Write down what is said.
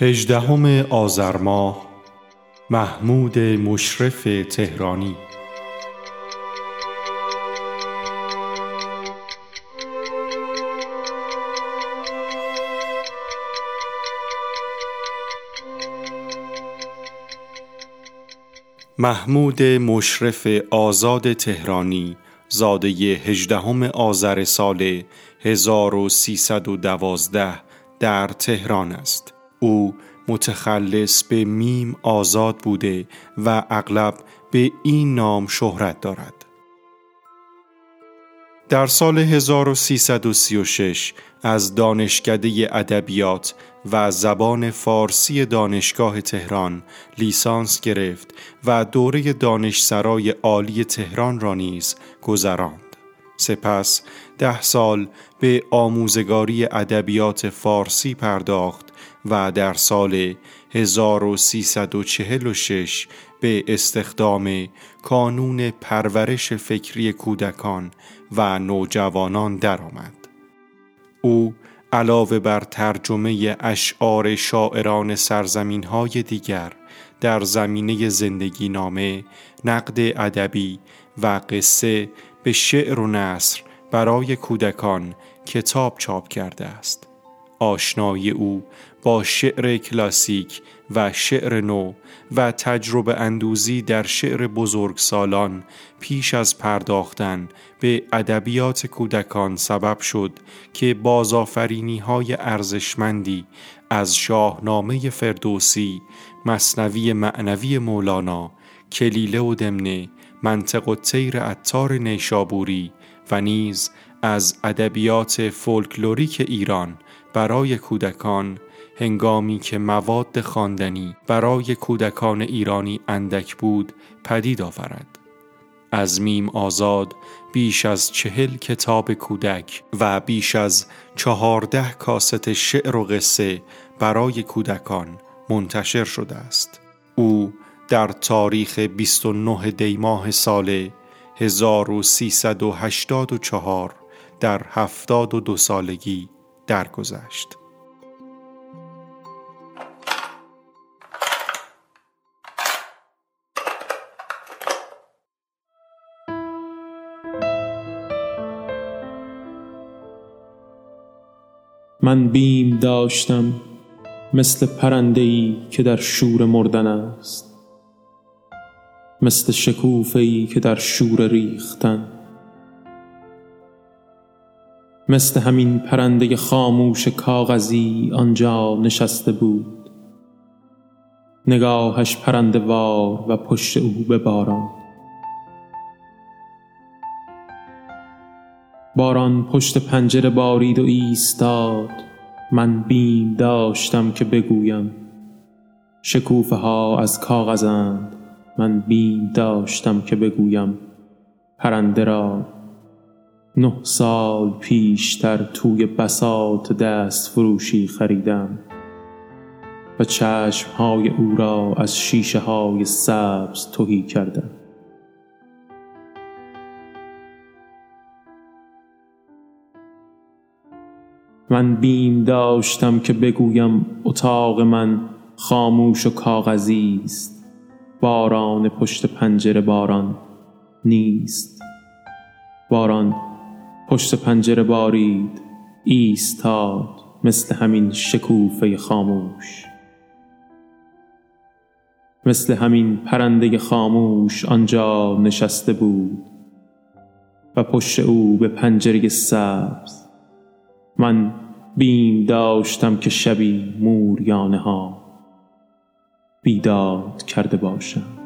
هجدهم آذر ماه محمود مشرف تهرانی محمود مشرف آزاد تهرانی زاده هجدهم آذر سال 1312 در تهران است. او متخلص به میم آزاد بوده و اغلب به این نام شهرت دارد. در سال 1336 از دانشکده ادبیات و زبان فارسی دانشگاه تهران لیسانس گرفت و دوره دانشسرای عالی تهران را نیز گذراند. سپس ده سال به آموزگاری ادبیات فارسی پرداخت و در سال 1346 به استخدام کانون پرورش فکری کودکان و نوجوانان درآمد. او علاوه بر ترجمه اشعار شاعران سرزمین های دیگر در زمینه زندگی نامه، نقد ادبی و قصه به شعر و نصر برای کودکان کتاب چاپ کرده است. آشنایی او با شعر کلاسیک و شعر نو و تجربه اندوزی در شعر بزرگسالان پیش از پرداختن به ادبیات کودکان سبب شد که بازآفرینی های ارزشمندی از شاهنامه فردوسی، مصنوی معنوی مولانا، کلیله و دمنه، منطق و تیر عطار نیشابوری و نیز از ادبیات فولکلوریک ایران برای کودکان هنگامی که مواد خواندنی برای کودکان ایرانی اندک بود پدید آورد. از میم آزاد بیش از چهل کتاب کودک و بیش از چهارده کاست شعر و قصه برای کودکان منتشر شده است. او در تاریخ 29 دیماه سال 1384 در 72 سالگی درگذشت. من بیم داشتم مثل پرنده که در شور مردن است مثل شکوفه که در شور ریختن مثل همین پرنده خاموش کاغذی آنجا نشسته بود. نگاهش پرنده وار و پشت او به باران. باران پشت پنجره بارید و ایستاد. من بیم داشتم که بگویم. شکوفه ها از کاغذند. من بیم داشتم که بگویم. پرنده را نه سال پیشتر توی بساط دست فروشی خریدم و چشم های او را از شیشه های سبز توهی کردم. من بیم داشتم که بگویم اتاق من خاموش و کاغذی است. باران پشت پنجره باران نیست. باران پشت پنجره بارید ایستاد مثل همین شکوفه خاموش. مثل همین پرنده خاموش آنجا نشسته بود و پشت او به پنجره سبز. من بیم داشتم که شبی موریانه ها بیداد کرده باشم.